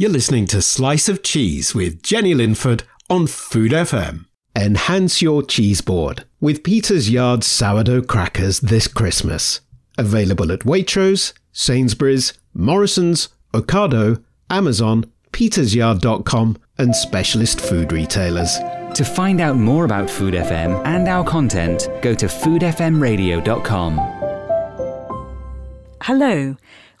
You're listening to Slice of Cheese with Jenny Linford on Food FM. Enhance your cheese board with Peter's Yard sourdough crackers this Christmas. Available at Waitrose, Sainsbury's, Morrison's, Ocado, Amazon, petersyard.com, and specialist food retailers. To find out more about Food FM and our content, go to foodfmradio.com. Hello,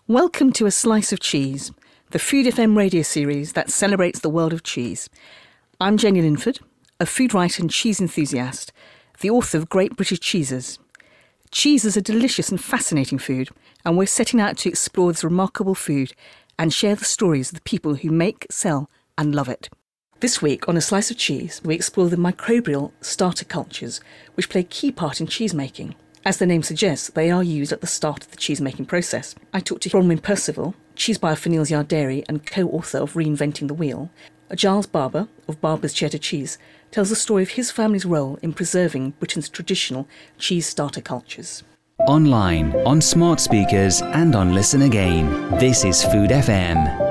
welcome to A Slice of Cheese, the Food FM radio series that celebrates the world of cheese. I'm Jenny Linford, a food writer and cheese enthusiast, the author of Great British Cheeses. Cheese is a delicious and fascinating food, and we're setting out to explore this remarkable food and share the stories of the people who make, sell, and love it. This week on A Slice of Cheese, we explore the microbial starter cultures, which play a key part in cheese making. As the name suggests, they are used at the start of the cheese making process. I talked to Bronwen Percival, cheese buyer for Neal's Yard Dairy and co author of Reinventing the Wheel. Giles Barber, of Barber's Cheddar Cheese, tells the story of his family's role in preserving Britain's traditional cheese starter cultures. Online, on smart speakers, and on Listen Again. This is Food FM.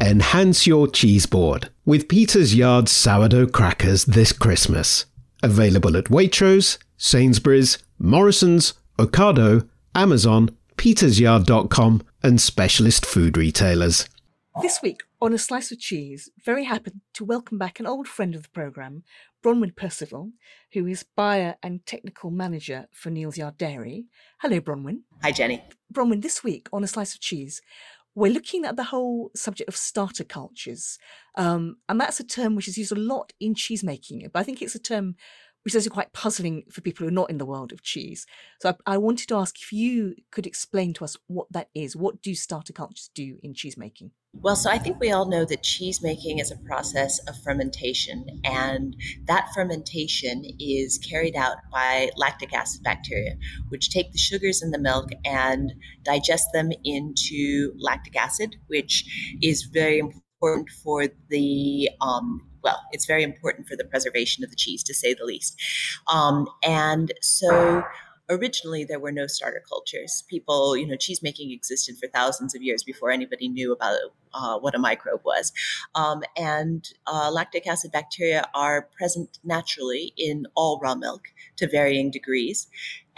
Enhance your cheese board with Peter's Yard sourdough crackers this Christmas. Available at Waitrose, Sainsbury's, Morrison's, Ocado, Amazon, petersyard.com, and specialist food retailers. This week on A Slice of Cheese, very happy to welcome back an old friend of the programme, Bronwen Percival, who is buyer and technical manager for Neal's Yard Dairy. Hello, Bronwen. Hi, Jenny. Bronwen, this week on A Slice of Cheese, we're looking at the whole subject of starter cultures. Um, and that's a term which is used a lot in cheese making, but I think it's a term which is quite puzzling for people who are not in the world of cheese. So I, I, wanted to ask if you could explain to us what that is. What do starter cultures do in cheese making? Well, so I think we all know that cheese making is a process of fermentation, and that fermentation is carried out by lactic acid bacteria, which take the sugars in the milk and digest them into lactic acid, which is very important for the um, well, it's very important for the preservation of the cheese, to say the least. Um, and so originally there were no starter cultures. People, you know, cheese making existed for thousands of years before anybody knew about uh, what a microbe was. Um, and uh, lactic acid bacteria are present naturally in all raw milk to varying degrees.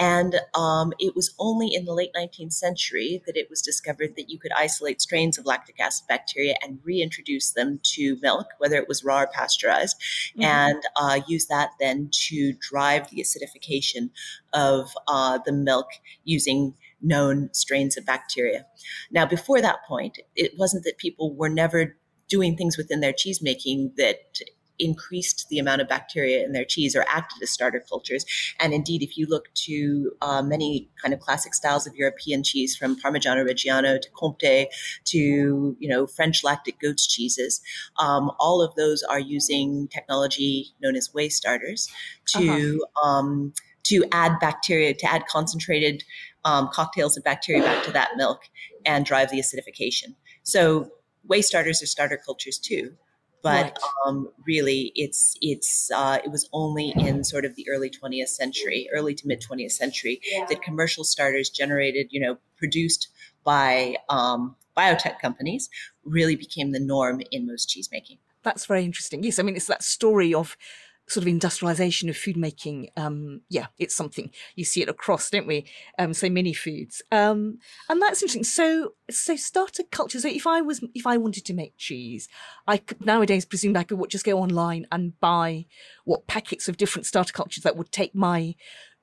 And um, it was only in the late 19th century that it was discovered that you could isolate strains of lactic acid bacteria and reintroduce them to milk, whether it was raw or pasteurized, mm-hmm. and uh, use that then to drive the acidification of uh, the milk using known strains of bacteria. Now, before that point, it wasn't that people were never doing things within their cheese making that increased the amount of bacteria in their cheese or acted as starter cultures. And indeed, if you look to uh, many kind of classic styles of European cheese, from Parmigiano Reggiano to Comté to you know French lactic goat's cheeses, um, all of those are using technology known as whey starters to uh-huh. um, to add bacteria to add concentrated um, cocktails of bacteria back to that milk and drive the acidification. So whey starters are starter cultures too but right. um, really it's it's uh, it was only in sort of the early 20th century early to mid 20th century yeah. that commercial starters generated you know produced by um, biotech companies really became the norm in most cheese making that's very interesting yes i mean it's that story of sort of industrialization of food making, um, yeah, it's something you see it across, don't we? Um, so many foods, um, and that's interesting. So, so starter culture. So, if I was, if I wanted to make cheese, I could nowadays presume I could just go online and buy what packets of different starter cultures that would take my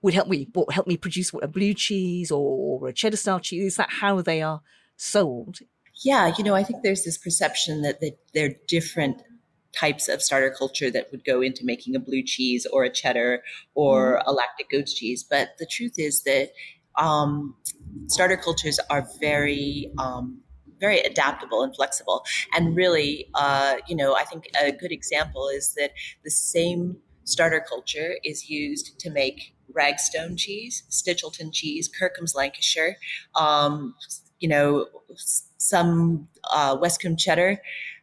would help me what help me produce what, a blue cheese or, or a cheddar style cheese. Is that how they are sold? Yeah, you know, I think there's this perception that, that they're different types of starter culture that would go into making a blue cheese or a cheddar or mm. a lactic goat's cheese. But the truth is that um, starter cultures are very um, very adaptable and flexible. And really, uh, you know, I think a good example is that the same starter culture is used to make Ragstone cheese, Stichelton cheese, Kirkham's Lancashire, um, you know, some uh, Westcombe cheddar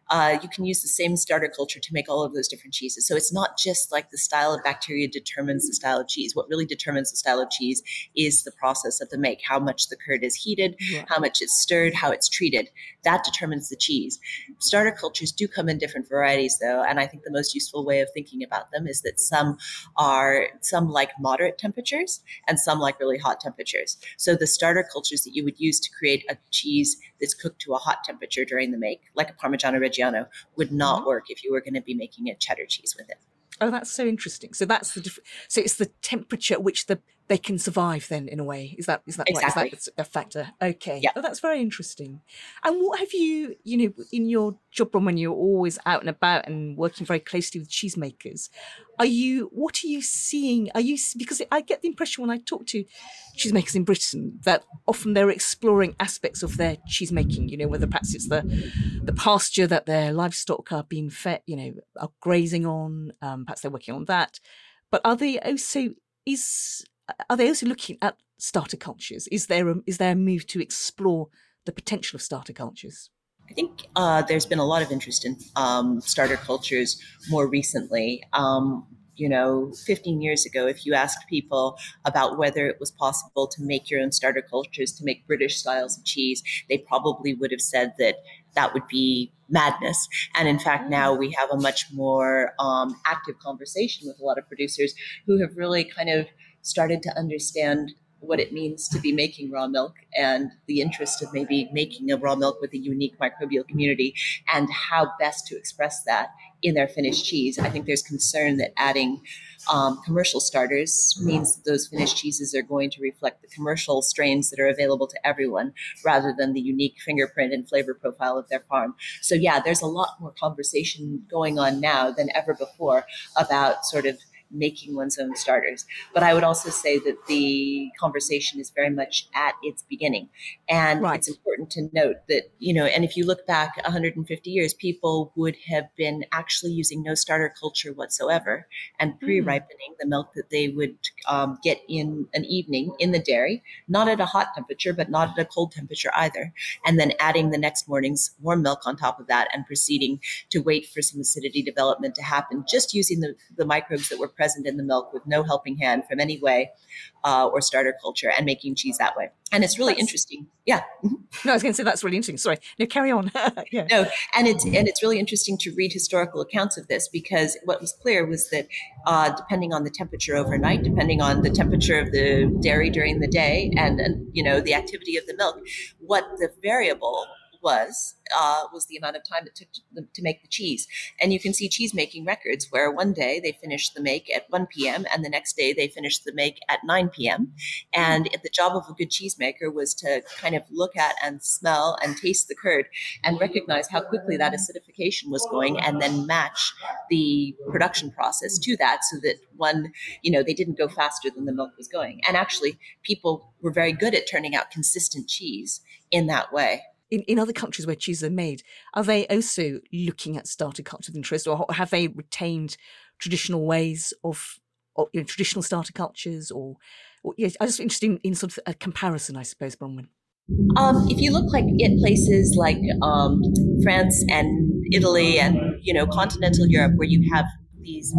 uh, you can use the same starter culture to make all of those different cheeses. So it's not just like the style of bacteria determines the style of cheese. What really determines the style of cheese is the process of the make, how much the curd is heated, yeah. how much it's stirred, how it's treated. That determines the cheese. Starter cultures do come in different varieties though, and I think the most useful way of thinking about them is that some are some like moderate temperatures and some like really hot temperatures. So the starter cultures that you would use to create a cheese that's cooked to a hot temperature during the make, like a Parmigiano Reggiano Would not mm-hmm. work if you were going to be making a cheddar cheese with it. Oh, that's so interesting. So that's the diff- so it's the temperature at which the they can survive. Then, in a way, is that is that exactly. right? Is that a factor? Okay. Yeah. Oh, that's very interesting. And what have you, you know, in your job when you're always out and about and working very closely with cheesemakers? Are you? What are you seeing? Are you because I get the impression when I talk to cheesemakers in Britain that often they're exploring aspects of their cheesemaking. You know, whether perhaps it's the the pasture that their livestock are being fed, you know, are grazing on. Um, perhaps they're working on that. But are they also is are they also looking at starter cultures? Is there a, is there a move to explore the potential of starter cultures? I think uh, there's been a lot of interest in um, starter cultures more recently. Um, you know, 15 years ago, if you asked people about whether it was possible to make your own starter cultures, to make British styles of cheese, they probably would have said that that would be madness. And in fact, now we have a much more um, active conversation with a lot of producers who have really kind of started to understand what it means to be making raw milk and the interest of maybe making a raw milk with a unique microbial community and how best to express that in their finished cheese. I think there's concern that adding um, commercial starters means that those finished cheeses are going to reflect the commercial strains that are available to everyone rather than the unique fingerprint and flavor profile of their farm. So, yeah, there's a lot more conversation going on now than ever before about sort of making one's own starters. But I would also say that the conversation is very much at its beginning. And right. it's important to note that, you know, and if you look back 150 years, people would have been actually using no starter culture whatsoever and hmm. pre ripening mm. the milk that they would um, get in an evening in the dairy, not at a hot temperature, but not at a cold temperature either. And then adding the next morning's warm milk on top of that and proceeding to wait for some acidity development to happen, just using the, the microbes that were present in the milk with no helping hand from any whey uh, or starter culture and making cheese that way. And it's really that's, interesting. Yeah. Mm-hmm. No, I was going to say that's really interesting. Sorry. No, carry on. yeah. No, and it's and it's really interesting to read historical accounts of this because what was clear was that uh, depending on the temperature overnight, depending on the temperature of the dairy during the day, and, and you know the activity of the milk, what the variable was uh, was the amount of time it took to, to, make the cheese. And you can see cheese making records where one day they finished the make at 1 p.m. and the next day they finished the make at 9 p.m. And the job of a good cheesemaker was to kind of look at and smell and taste the curd and recognize how quickly that acidification was going and then match the production process to that so that one, you know, they didn't go faster than the milk was going. And actually, people were very good at turning out consistent cheese in that way in, in other countries where cheeses are made, are they also looking at starter culture of interest, or have they retained traditional ways of, you know, traditional starter cultures, or, or I'm just interested in, in, sort of a comparison, I suppose, Bronwen. Um, if you look like at places like um, France and Italy and you know continental Europe, where you have these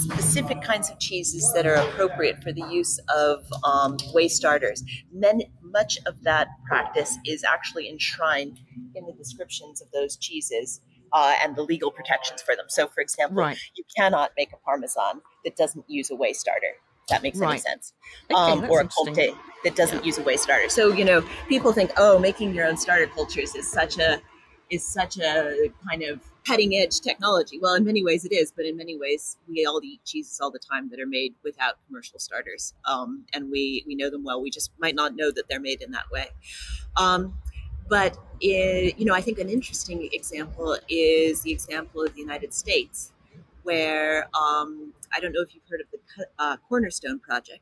specific kinds of cheeses that are appropriate for the use of um, whey starters. Many, much of that practice is actually enshrined in the descriptions of those cheeses. uh, and the legal protections for them. So, for example, Right. you cannot make a parmesan that doesn't use a whey starter. That makes any sense. Okay, um, or a Comté that doesn't use a whey starter. So you know, people think, oh, making your own starter cultures is such a is such a kind of cutting edge technology. Well, in many ways it is, but in many ways we all eat cheeses all the time that are made without commercial starters, um, and we we know them well. We just might not know that they're made in that way. Um, but it, you know, I think an interesting example is the example of the United States, where um, I don't know if you've heard of the uh, Cornerstone Project,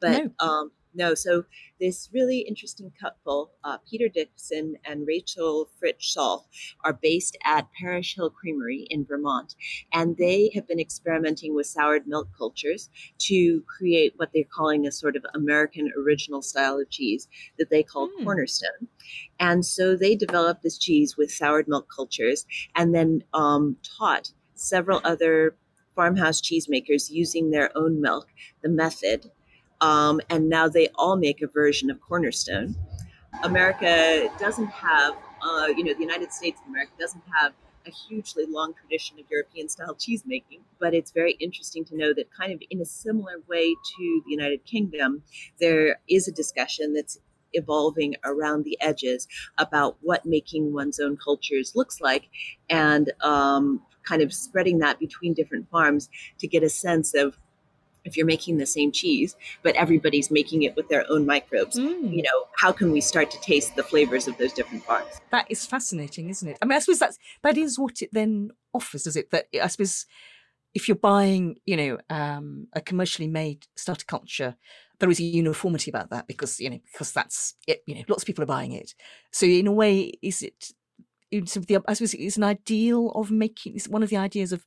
but No. No. So this really interesting couple, uh, Peter Dixon and Rachel Fritz are based at Parish Hill Creamery in Vermont, and they have been experimenting with soured milk cultures to create what they're calling a sort of American original style of cheese that they call Hmm. Cornerstone. And so they developed this cheese with soured milk cultures and then um, taught several other farmhouse cheesemakers using their own milk the method. Um, and now they all make a version of Cornerstone. America doesn't have, uh, you know, the United States of America doesn't have a hugely long tradition of European style cheese making, but it's very interesting to know that, kind of in a similar way to the United Kingdom, there is a discussion that's evolving around the edges about what making one's own cultures looks like and um, kind of spreading that between different farms to get a sense of if you're making the same cheese, but everybody's making it with their own microbes. Mm. You know, how can we start to taste the flavors of those different farms? That is fascinating, isn't it? I mean, I suppose that's that is what it then offers, does it? That I suppose if you're buying, you know, um, a commercially made starter culture, there is a uniformity about that because you know because that's it. You know, lots of people are buying it. So in a way, is it? It's the, I suppose it's an ideal of making. It's one of the ideas of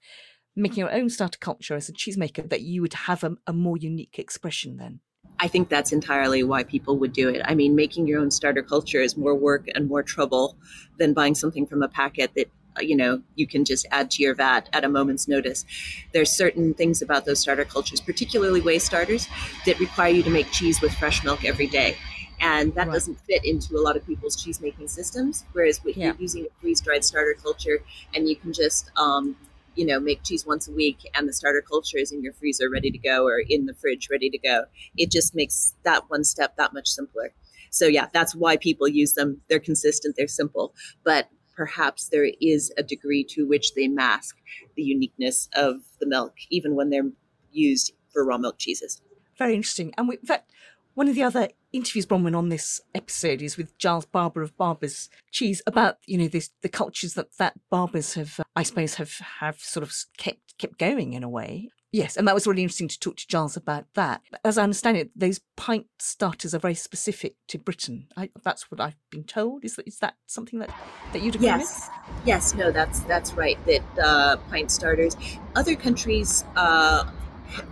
making your own starter culture as a cheesemaker that you would have a, a more unique expression then. I think that's entirely why people would do it. I mean, making your own starter culture is more work and more trouble than buying something from a packet that uh, you know you can just add to your vat at a moment's notice. There's certain things about those starter cultures, particularly whey starters, that require you to make cheese with fresh milk every day. And that Right. doesn't fit into a lot of people's cheese making systems. Whereas if Yeah. you're using a freeze dried starter culture and you can just um, you know, make cheese once a week and the starter culture is in your freezer ready to go or in the fridge ready to go. It just makes that one step that much simpler. So yeah, that's why people use them. They're consistent, they're simple, but perhaps there is a degree to which they mask the uniqueness of the milk, even when they're used for raw milk cheeses. Very interesting. And we, in fact, one of the other interviews Bronwen on this episode is with Giles Barber of Barber's Cheese about you know this the cultures that that barbers have I suppose have have sort of kept kept going in a way. Yes, and that was really interesting to talk to Giles about that. As I understand it, those pint starters are very specific to Britain. I, that's what I've been told. Is that is that something that that you'd agree with? Yes, yes, no, that's that's right. That uh, pint starters. Other countries uh,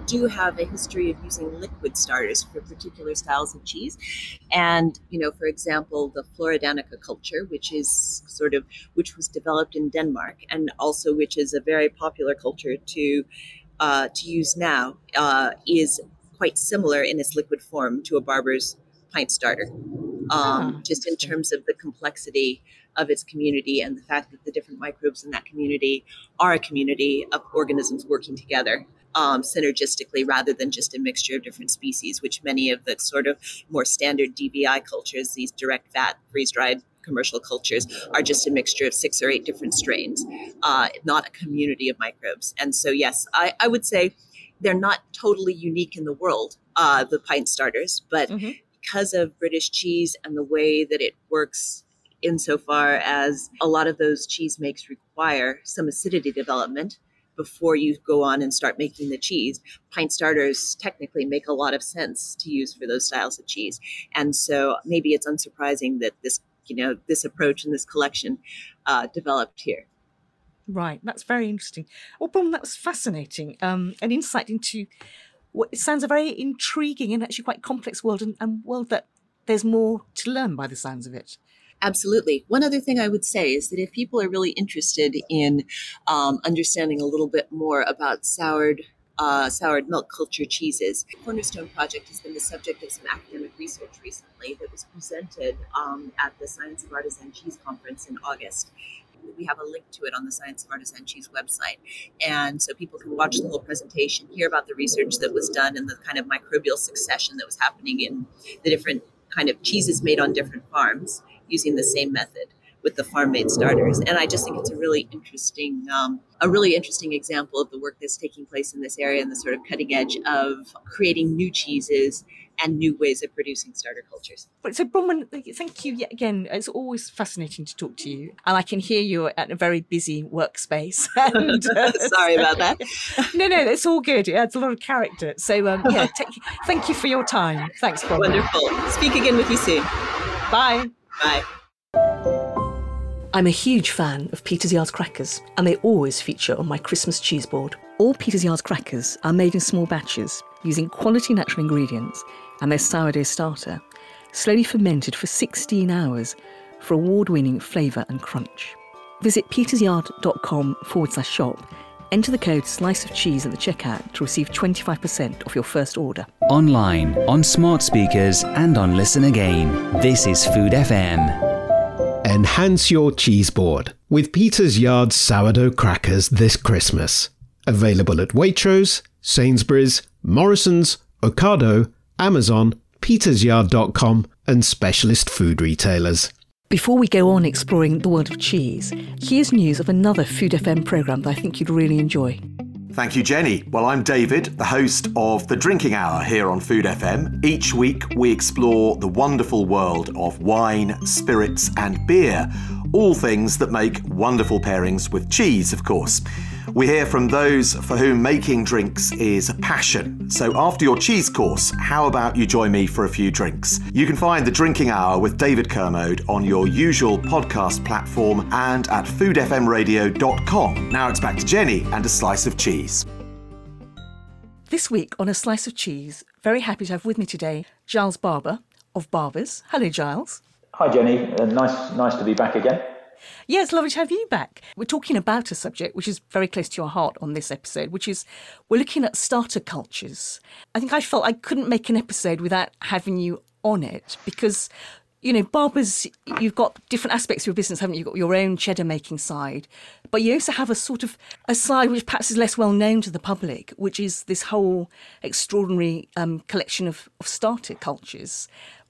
do have a history of using liquid starters for particular styles of cheese, and you know, for example, the Flora Danica culture, which is sort of which was developed in Denmark, and also which is a very popular culture to uh, to use now, uh, is quite similar in its liquid form to a barber's pint starter. Um, Ah, just in terms of the complexity of its community and the fact that the different microbes in that community are a community of organisms working together um, synergistically rather than just a mixture of different species, which many of the sort of more standard DVI cultures, these direct vat, freeze dried commercial cultures, are just a mixture of six or eight different strains, uh, not a community of microbes. And so, yes, I, I would say they're not totally unique in the world, uh, the pint starters, but Mhm. because of British cheese and the way that it works insofar as a lot of those cheese makes require some acidity development before you go on and start making the cheese. Pint starters technically make a lot of sense to use for those styles of cheese. And so maybe it's unsurprising that this, you know, this approach and this collection uh, developed here. Right, that's very interesting. Well, Bron, that was fascinating. Um, an insight into what sounds a very intriguing and actually quite complex world, and, and world that there's more to learn by the sounds of it. Absolutely. One other thing I would say is that if people are really interested in um, understanding a little bit more about soured uh, soured milk culture cheeses, Cornerstone Project has been the subject of some academic research recently that was presented um, at the Science of Artisan Cheese Conference in August. we have a link to it on the Science of Artisan Cheese website. And so people can watch the whole presentation, hear about the research that was done and the kind of microbial succession that was happening in the different kind of cheeses made on different farms using the same method with the farm made starters. And I just think it's a really interesting, um, a really interesting example of the work that's taking place in this area and the sort of cutting edge of creating new cheeses and new ways of producing starter cultures. So, Bronwen, thank you yet again. It's always fascinating to talk to you, and I can hear you're at a very busy workspace. And, uh, Sorry about that. no, no, it's all good. It adds a lot of character. So, um, yeah, take, thank you for your time. Thanks, Bronwen. Wonderful. Speak again with you soon. Bye. Bye. I'm a huge fan of Peter's Yard's crackers, and they always feature on my Christmas cheese board. All Peter's Yard's crackers are made in small batches using quality natural ingredients and their sourdough starter, slowly fermented for 16 hours for award winning flavour and crunch. Visit petersyard.com forward slash shop. Enter the code slice of cheese at the checkout to receive 25% off your first order. Online, on smart speakers, and on Listen Again. This is Food FM. Enhance your cheese board with Peter's Yard sourdough crackers this Christmas. Available at Waitrose, Sainsbury's, Morrison's, Ocado, Amazon, petersyard.com, and specialist food retailers. Before we go on exploring the world of cheese, here's news of another Food FM programme that I think you'd really enjoy. Thank you, Jenny. Well, I'm David, the host of The Drinking Hour here on Food FM. Each week, we explore the wonderful world of wine, spirits, and beer, all things that make wonderful pairings with cheese, of course. We hear from those for whom making drinks is a passion. So after your cheese course, how about you join me for a few drinks? You can find the Drinking Hour with David Kermode on your usual podcast platform and at foodfmradio.com. Now it's back to Jenny and a slice of cheese. This week on A Slice of Cheese, very happy to have with me today Giles Barber of Barbers. Hello, Giles. Hi, Jenny. Uh, nice, nice to be back again. It's lovely to have you back. We're talking about a subject which is very close to your heart on this episode, which is we're looking at starter cultures. I think I felt I couldn't make an episode without having you on it because you know, barbers, you've got different aspects of your business, haven't you? You've got your own cheddar making side, but you also have a sort of a side which perhaps is less well known to the public, which is this whole extraordinary um, collection of, of starter cultures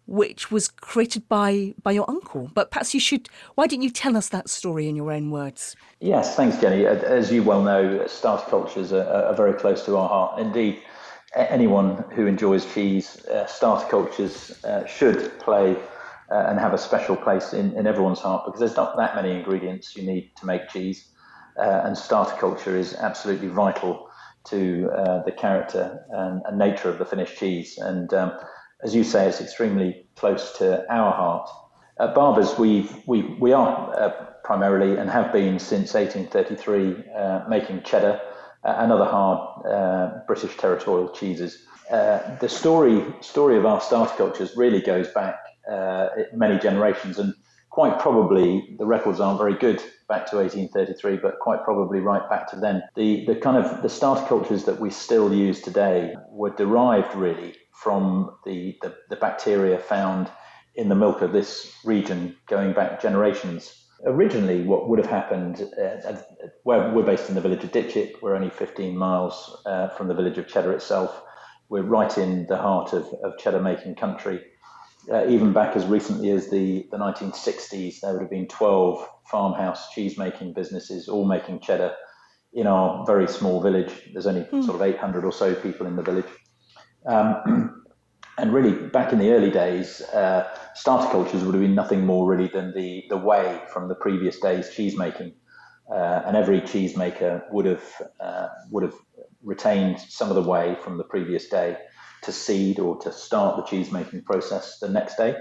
which was created by by your uncle. But perhaps you should. Why didn't you tell us that story in your own words? Yes, thanks, Jenny. As you well know, starter cultures are, are very close to our heart. Indeed, anyone who enjoys cheese, uh, starter cultures uh, should play. Uh, and have a special place in, in everyone's heart because there's not that many ingredients you need to make cheese. Uh, and starter culture is absolutely vital to uh, the character and, and, nature of the finished cheese. And um, as you say, it's extremely close to our heart. At Barbers, we we, we are uh, primarily and have been since 1833 uh, making cheddar uh, and other hard uh, British territorial cheeses. Uh, the story story of our starter cultures really goes back many generations, and quite probably the records aren't very good back to 1833, but quite probably right back to then. The the kind of the starter cultures that we still use today were derived really from the, the, the bacteria found in the milk of this region going back generations. Originally, what would have happened, uh, where we're based in the village of Ditcheat, we're only 15 miles uh, from the village of Cheddar itself. We're right in the heart of, of cheddar making country. Uh, even back as recently as the, the 1960s, there would have been 12 farmhouse cheese making businesses, all making cheddar in our very small village. There's only mm. sort of 800 or so people in the village. Um, and really, back in the early days, uh, starter cultures would have been nothing more really than the, the whey from the previous day's cheese making. Uh, and every cheesemaker would have uh, would have retained some of the whey from the previous day to seed or to start the cheesemaking process the next day.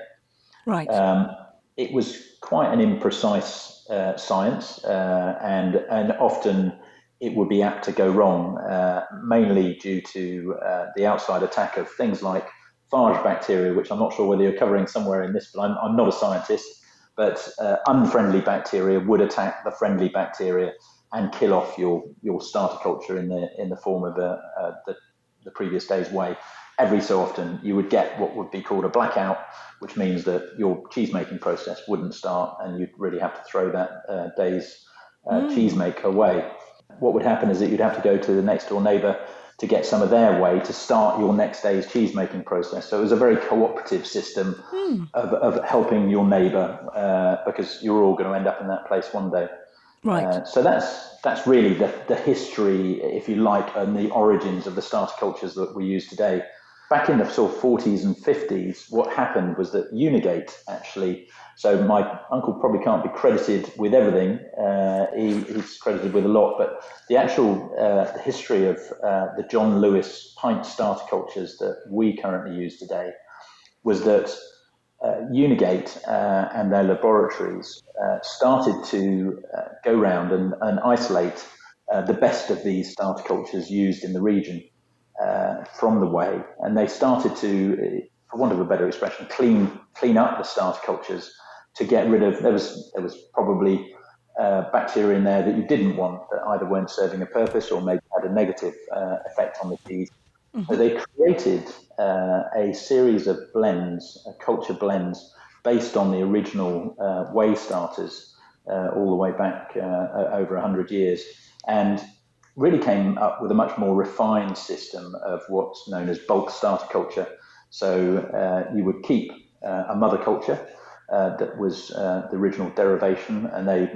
Right. Um, it was quite an imprecise uh, science, uh, and and often it would be apt to go wrong, uh, mainly due to uh, the outside attack of things like phage bacteria, which I'm not sure whether you're covering somewhere in this, but I'm, I'm not a scientist. But uh, unfriendly bacteria would attack the friendly bacteria and kill off your, your starter culture in the in the form of uh, uh, the, the previous day's whey. every so often you would get what would be called a blackout, which means that your cheese making process wouldn't start and you'd really have to throw that uh, day's uh, mm. cheese make away. What would happen is that you'd have to go to the next door neighbour to get some of their whey to start your next day's cheese making process. So it was a very cooperative system mm. of, of, helping your neighbour uh, because you're all going to end up in that place one day. Right. Uh, so that's that's really the, the history, if you like, and the origins of the starter cultures that we use today. Back in the sort of 40s and 50s, what happened was that Unigate actually. So my uncle probably can't be credited with everything. Uh, he, he's credited with a lot, but the actual uh, history of uh, the John Lewis pint starter cultures that we currently use today was that uh, Unigate uh, and their laboratories uh, started to go round and, and isolate the best of these starter cultures used in the region uh, from the whey, and they started to, for want of a better expression, clean clean up the starter cultures to get rid of. There was there was probably bacteria in there that you didn't want that either weren't serving a purpose or maybe had a negative effect on the cheese. Mm-hmm. So they created uh, a series of blends, uh, culture blends, based on the original uh, whey starters uh, all the way back uh, over 100 years, and really came up with a much more refined system of what's known as bulk starter culture. So uh, you would keep a mother culture. that was the original derivation, and they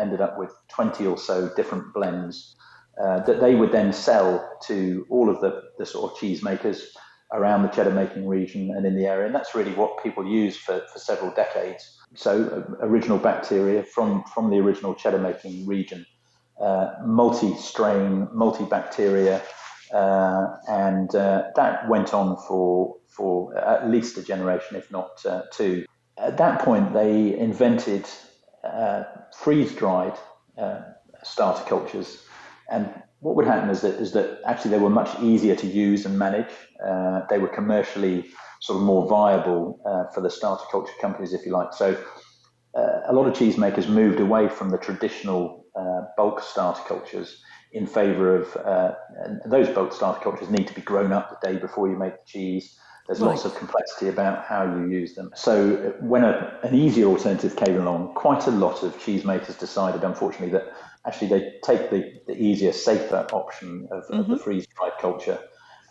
ended up with 20 or so different blends uh, that they would then sell to all of the, the sort of cheese makers around the cheddar making region and in the area. And that's really what people used for, for several decades. So, uh, original bacteria from, from the original cheddar making region, uh, multi strain, multi bacteria, uh, and uh, that went on for, for at least a generation, if not uh, two. At that point, they invented freeze dried starter cultures and what would happen is that is that actually they were much easier to use and manage. They were commercially sort of more viable for the starter culture companies, if you like. So uh, a lot of cheesemakers moved away from the traditional uh, bulk starter cultures in favour of uh, those bulk starter cultures need to be grown up the day before you make the cheese. There's right. lots of complexity about how you use them. So when a, an easier alternative came along, quite a lot of cheesemakers decided, unfortunately, that actually they take the, the easier, safer option of, mm-hmm. of the mm-hmm. freeze dried culture.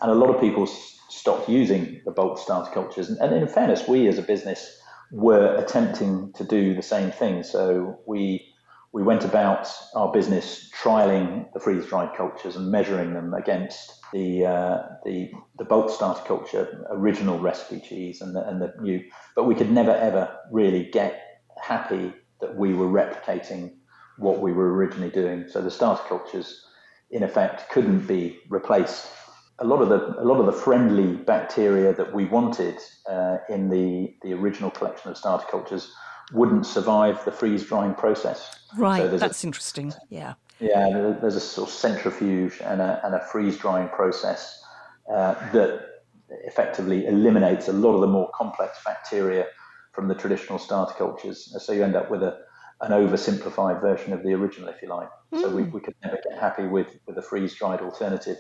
And a lot of people stopped using the bulk starter cultures. And, and, in fairness, we as a business were attempting to do the same thing. So we we went about our business trialing the freeze dried cultures and measuring them against the uh, the the bulk starter culture original recipe cheese and the, and the new. But we could never ever really get happy that we were replicating what we were originally doing. So the starter cultures, in effect, couldn't be replaced. A lot of the a lot of the friendly bacteria that we wanted uh, in the the original collection of starter cultures wouldn't survive the freeze drying process. Right, so that's a, interesting. Yeah. Yeah, there's a sort of centrifuge and a, and a freeze drying process uh, that effectively eliminates a lot of the more complex bacteria from the traditional starter cultures. So you end up with a, an oversimplified version of the original, if you like. Mm. So we, hmm. we could never get happy with, with a freeze dried alternative.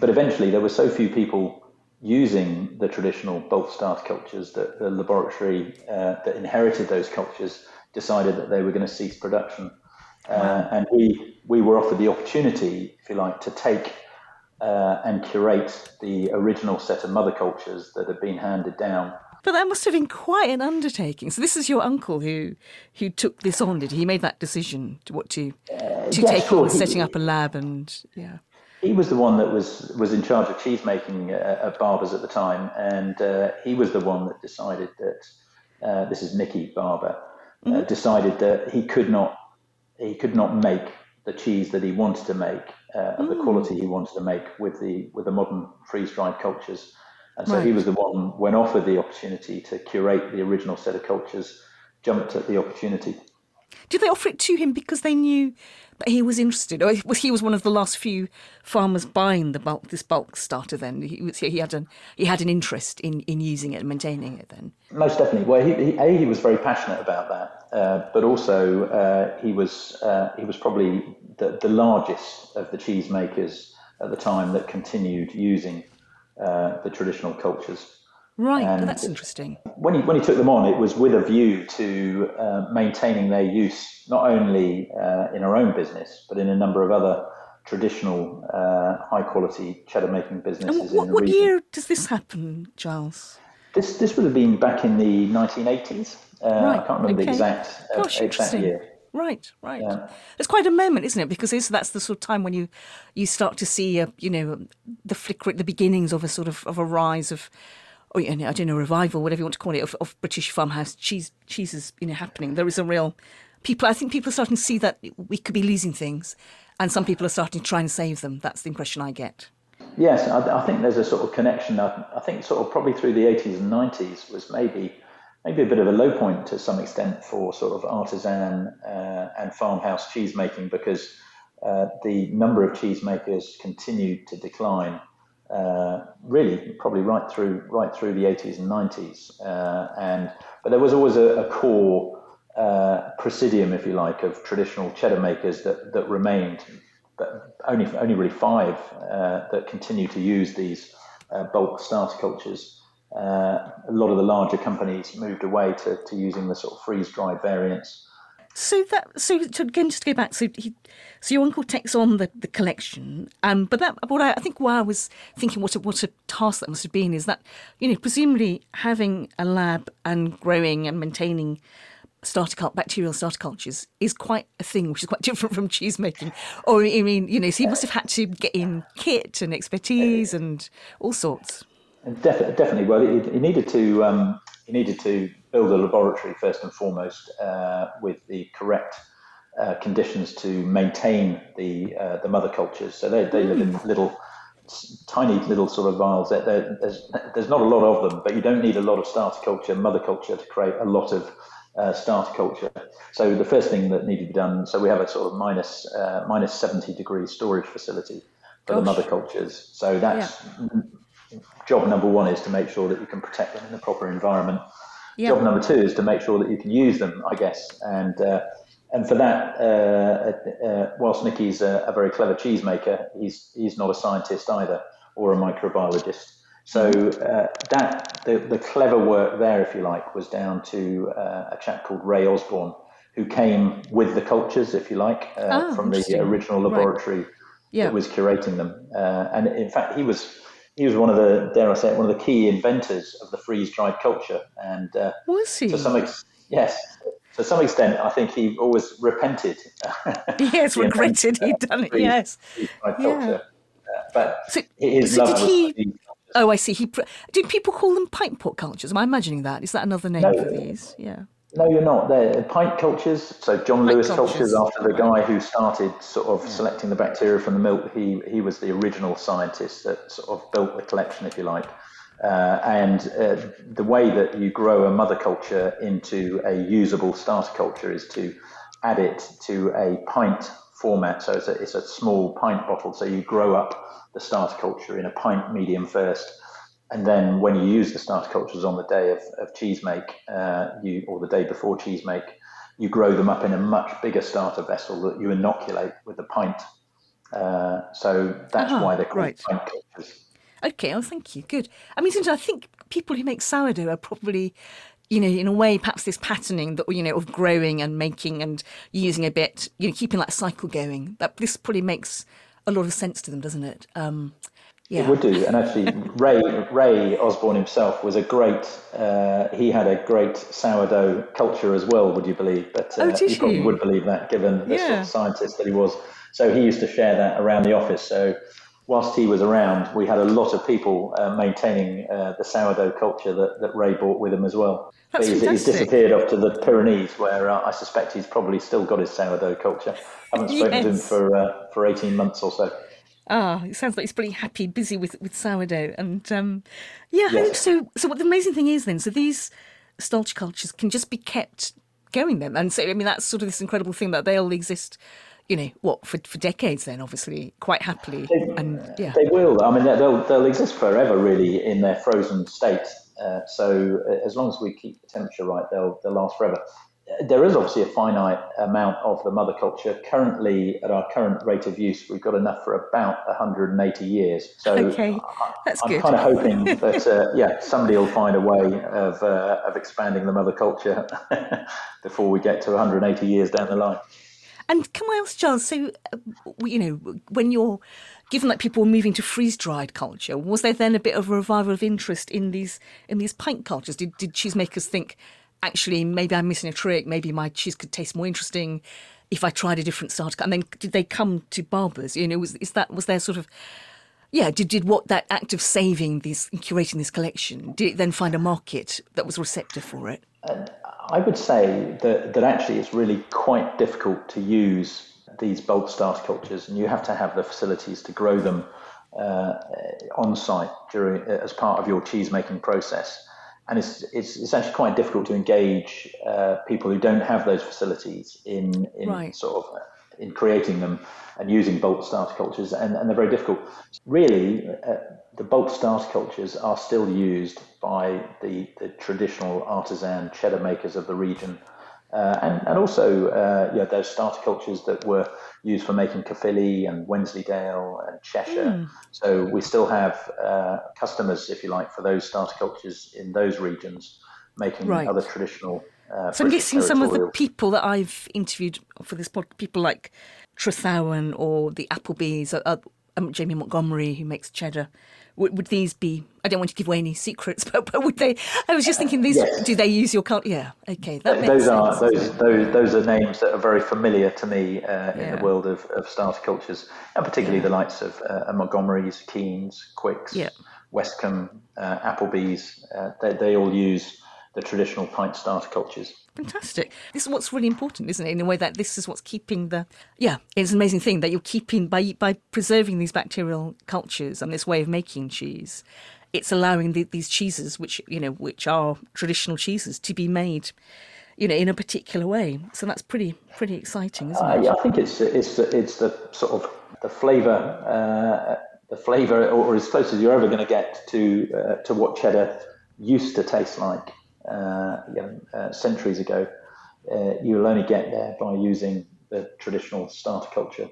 But eventually, there were so few people using the traditional bulk starter cultures that the laboratory uh, that inherited those cultures decided that they were going to cease production. Uh, and we, we were offered the opportunity, if you like, to take uh, and curate the original set of mother cultures that had been handed down but that must have been quite an undertaking. So this is your uncle who who took this on. Did he? he made that decision to what to uh, to take sure. on setting up a lab and yeah. He was the one that was was in charge of cheese making uh, at Barber's at the time, and uh, he was the one that decided that uh, this is Nicky Barber uh, mm-hmm. decided that he could not he could not make the cheese that he wanted to make uh, of mm. the quality he wanted to make with the with the modern freeze dried cultures. And so right. he was the one, when offered the opportunity to curate the original set of cultures, jumped at the opportunity. Did they offer it to him because they knew that he was interested, or was he was one of the last few farmers buying the bulk this bulk starter? Then he was, he had an he had an interest in, in using it and maintaining it. Then most definitely. Well, he, he a he was very passionate about that, uh, but also uh, he was uh, he was probably the, the largest of the cheese makers at the time that continued using uh, the traditional cultures. Right, and that's interesting. When he, when he took them on, it was with a view to uh, maintaining their use, not only uh, in our own business, but in a number of other traditional uh, high quality cheddar making businesses. And what, what year does this happen, Giles? This, this would have been back in the 1980s. Uh, right, I can't remember okay. the exact, Gosh, exact year. Right, right. Yeah. It's quite a moment, isn't it? Because that's the sort of time when you you start to see, a, you know, the flicker, the beginnings of a sort of of a rise of or you know, I don't know, revival, whatever you want to call it, of, of British farmhouse cheese cheeses, you know, happening. There is a real people. I think people are starting to see that we could be losing things, and some people are starting to try and save them. That's the impression I get. Yes, I, I think there's a sort of connection. I, I, think sort of probably through the 80s and 90s was maybe maybe a bit of a low point to some extent for sort of artisan uh, and farmhouse cheese making because uh, the number of cheesemakers continued to decline uh, really probably right through right through the 80s and 90s. Uh, and but there was always a, a core uh, presidium, if you like, of traditional cheddar makers that that remained, but only only really five uh, that continue to use these bulk starter cultures. Uh, a lot of the larger companies moved away to, to using the sort of freeze dried variants. So that so to, again just to go back, so he, so your uncle takes on the, the collection, um, but that what I, I think why I was thinking what a what a task that must have been is that you know presumably having a lab and growing and maintaining starter cult bacterial starter cultures is quite a thing, which is quite different from cheese making. Or I mean, you know, so he must have had to get in kit and expertise and all sorts. Definitely, definitely. Well, he, he needed to um, he needed to build a laboratory first and foremost uh, with the correct uh, conditions to maintain the uh, the mother cultures. So they, they live in hmm. little, tiny little sort of vials. there's there's not a lot of them, but you don't need a lot of starter culture, mother culture to create a lot of uh, starter culture. So the first thing that needed to be done. So we have a sort of minus, uh, minus 70 degree storage facility for Gosh. the mother cultures. So that's yeah. Job number one is to make sure that you can protect them in the proper environment. Job number two is to make sure that you can use them, I guess. And uh, and for that, uh, uh, whilst Nicky's a, a, very clever cheesemaker, he's he's not a scientist either or a microbiologist. So uh, that the, the clever work there, if you like, was down to uh, a chap called Ray Osborne, who came with the cultures, if you like, oh, from the original laboratory right. yeah. that was curating them. and in fact, he was he was one of the dare I say it, one of the key inventors of the freeze dried culture. And uh, was he? To some ex- yes, to some extent, I think he always repented. yes, regretted he'd done it. Yes, yeah. Uh, but so, his so love did he? Oh, I see. He did people call them pint pot cultures? Am I imagining that? Is that another name no, for these? Yeah. No, you're not. They're pint cultures. So John pint Lewis cultures. cultures, after the guy who started sort of yeah. selecting the bacteria from the milk, he he was the original scientist that sort of built the collection, if you like. Uh, and uh, the way that you grow a mother culture into a usable starter culture is to add it to a pint format. So it's a, it's a small pint bottle. So you grow up the starter culture in a pint medium first and then when you use the starter cultures on the day of, of cheese make, uh, you or the day before cheese make, you grow them up in a much bigger starter vessel that you inoculate with the pint. Uh, so that's uh-huh, why they're called right. pint cultures. Okay, oh, thank you. Good. I mean, since I think people who make sourdough are probably, you know, in a way, perhaps this patterning that you know of growing and making and using a bit, you know, keeping that cycle going. That this probably makes a lot of sense to them, doesn't it? Um, yeah. It would do, and actually, Ray Ray Osborne himself was a great. Uh, he had a great sourdough culture as well. Would you believe? But uh, oh, you probably would believe that, given the yeah. sort of scientist that he was. So he used to share that around the office. So whilst he was around, we had a lot of people uh, maintaining uh, the sourdough culture that, that Ray brought with him as well. That's he's, he's, disappeared off to the Pyrenees, where uh, I suspect he's probably still got his sourdough culture. I haven't spoken yes. to him for uh, for eighteen months or so. Ah, it sounds like he's pretty happy, busy with, with sourdough. And um, yeah, yes. so so what the amazing thing is then, so these starch cultures can just be kept going then. And so, I mean, that's sort of this incredible thing that they'll exist, you know, what, for, for decades then, obviously, quite happily. They, and yeah. They will. I mean, they'll, they'll exist forever, really, in their frozen state. Uh, so as long as we keep the temperature right, they'll, they'll last forever. There is obviously a finite amount of the mother culture. Currently, at our current rate of use, we've got enough for about 180 years. So okay. That's I'm good. kind of hoping that, uh, yeah, somebody will find a way of, uh, of expanding the mother culture before we get to 180 years down the line. And can I ask, Charles, so, uh, you know, when you're, given that people were moving to freeze-dried culture, was there then a bit of a revival of interest in these in these pint cultures? Did, did cheesemakers think, actually, maybe I'm missing a trick. Maybe my cheese could taste more interesting if I tried a different starter. And then did they come to Barbers? You know, was is that was there sort of yeah, did, did what that act of saving this, curating this collection, did it then find a market that was receptive for it? I would say that, that actually it's really quite difficult to use these bulk starter cultures, and you have to have the facilities to grow them uh, on site during as part of your cheese making process and it's, it's, it's actually quite difficult to engage uh, people who don't have those facilities in in right. sort of uh, in creating them and using bulk starter cultures, and, and they're very difficult. Really, uh, the bulk starter cultures are still used by the, the traditional artisan cheddar makers of the region uh, and, and also, uh, you know, those starter cultures that were used for making Caerphilly and Wensleydale and Cheshire. Mm. So we still have uh, customers, if you like, for those starter cultures in those regions, making right. other traditional. Uh, so I'm guessing some of the people that I've interviewed for this pod, people like Trethowan or the Appleby's, uh, um, Jamie Montgomery, who makes cheddar, would, would, these be? I don't want to give away any secrets, but, but would they? I was just thinking, these yes. do they use your cult? Yeah, okay, that those sense. are those, those those are names that are very familiar to me uh, yeah. in the world of, of starter cultures, and particularly yeah. the likes of uh, Montgomery's, Keen's, Quicke's, yeah. Westcombe, uh, Appleby's. Uh, they, they all use the traditional pint starter cultures. Fantastic. This is what's really important, isn't it? In a way that this is what's keeping the yeah, it's an amazing thing that you're keeping by by preserving these bacterial cultures and this way of making cheese. It's allowing the, these cheeses, which you know, which are traditional cheeses, to be made, you know, in a particular way. So that's pretty pretty exciting, isn't uh, it? Yeah, I think it's it's it's the sort of the flavour. Uh, the flavour, or, as close as you're ever going to get to uh, to what cheddar used to taste like you know, uh, centuries ago, uh, you'll only get there by using the traditional starter culture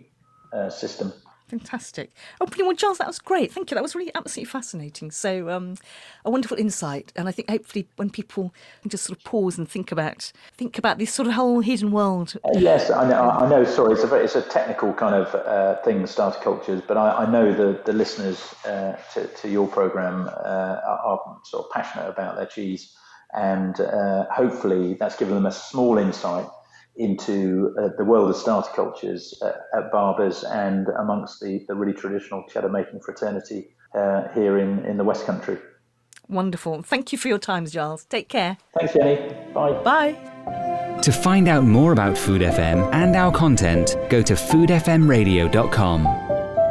system. Fantastic. Oh, well, Charles, that was great. Thank you. That was really absolutely fascinating. So, um, a wonderful insight, and I think hopefully when people can just sort of pause and think about think about this sort of whole hidden world. Uh, yes, I know. I know. Sorry, it's a very, it's a technical kind of uh, thing, the starter cultures, but I, I know the the listeners uh, to to your program are, are, sort of passionate about their cheese and uh, hopefully that's given them a small insight into uh, the world of starter cultures at, at Barbers and amongst the, the really traditional cheddar making fraternity uh, here in, in the West Country. Wonderful. Thank you for your time, Giles. Take care. Thanks, Jenny. Bye. Bye. To find out more about Food FM and our content, go to foodfmradio.com.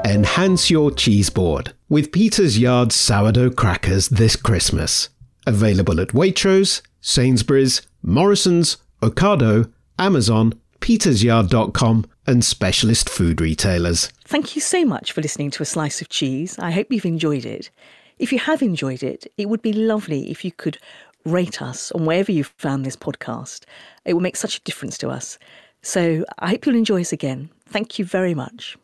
Enhance your cheese board with Peter's Yard sourdough crackers this Christmas. Available at Waitrose, Sainsbury's, Morrison's, Ocado, Amazon, petersyard.com, and specialist food retailers. Thank you so much for listening to A Slice of Cheese. I hope you've enjoyed it. If you have enjoyed it, it would be lovely if you could rate us on wherever you've found this podcast. It will make such a difference to us. So I hope you'll enjoy us again. Thank you very much.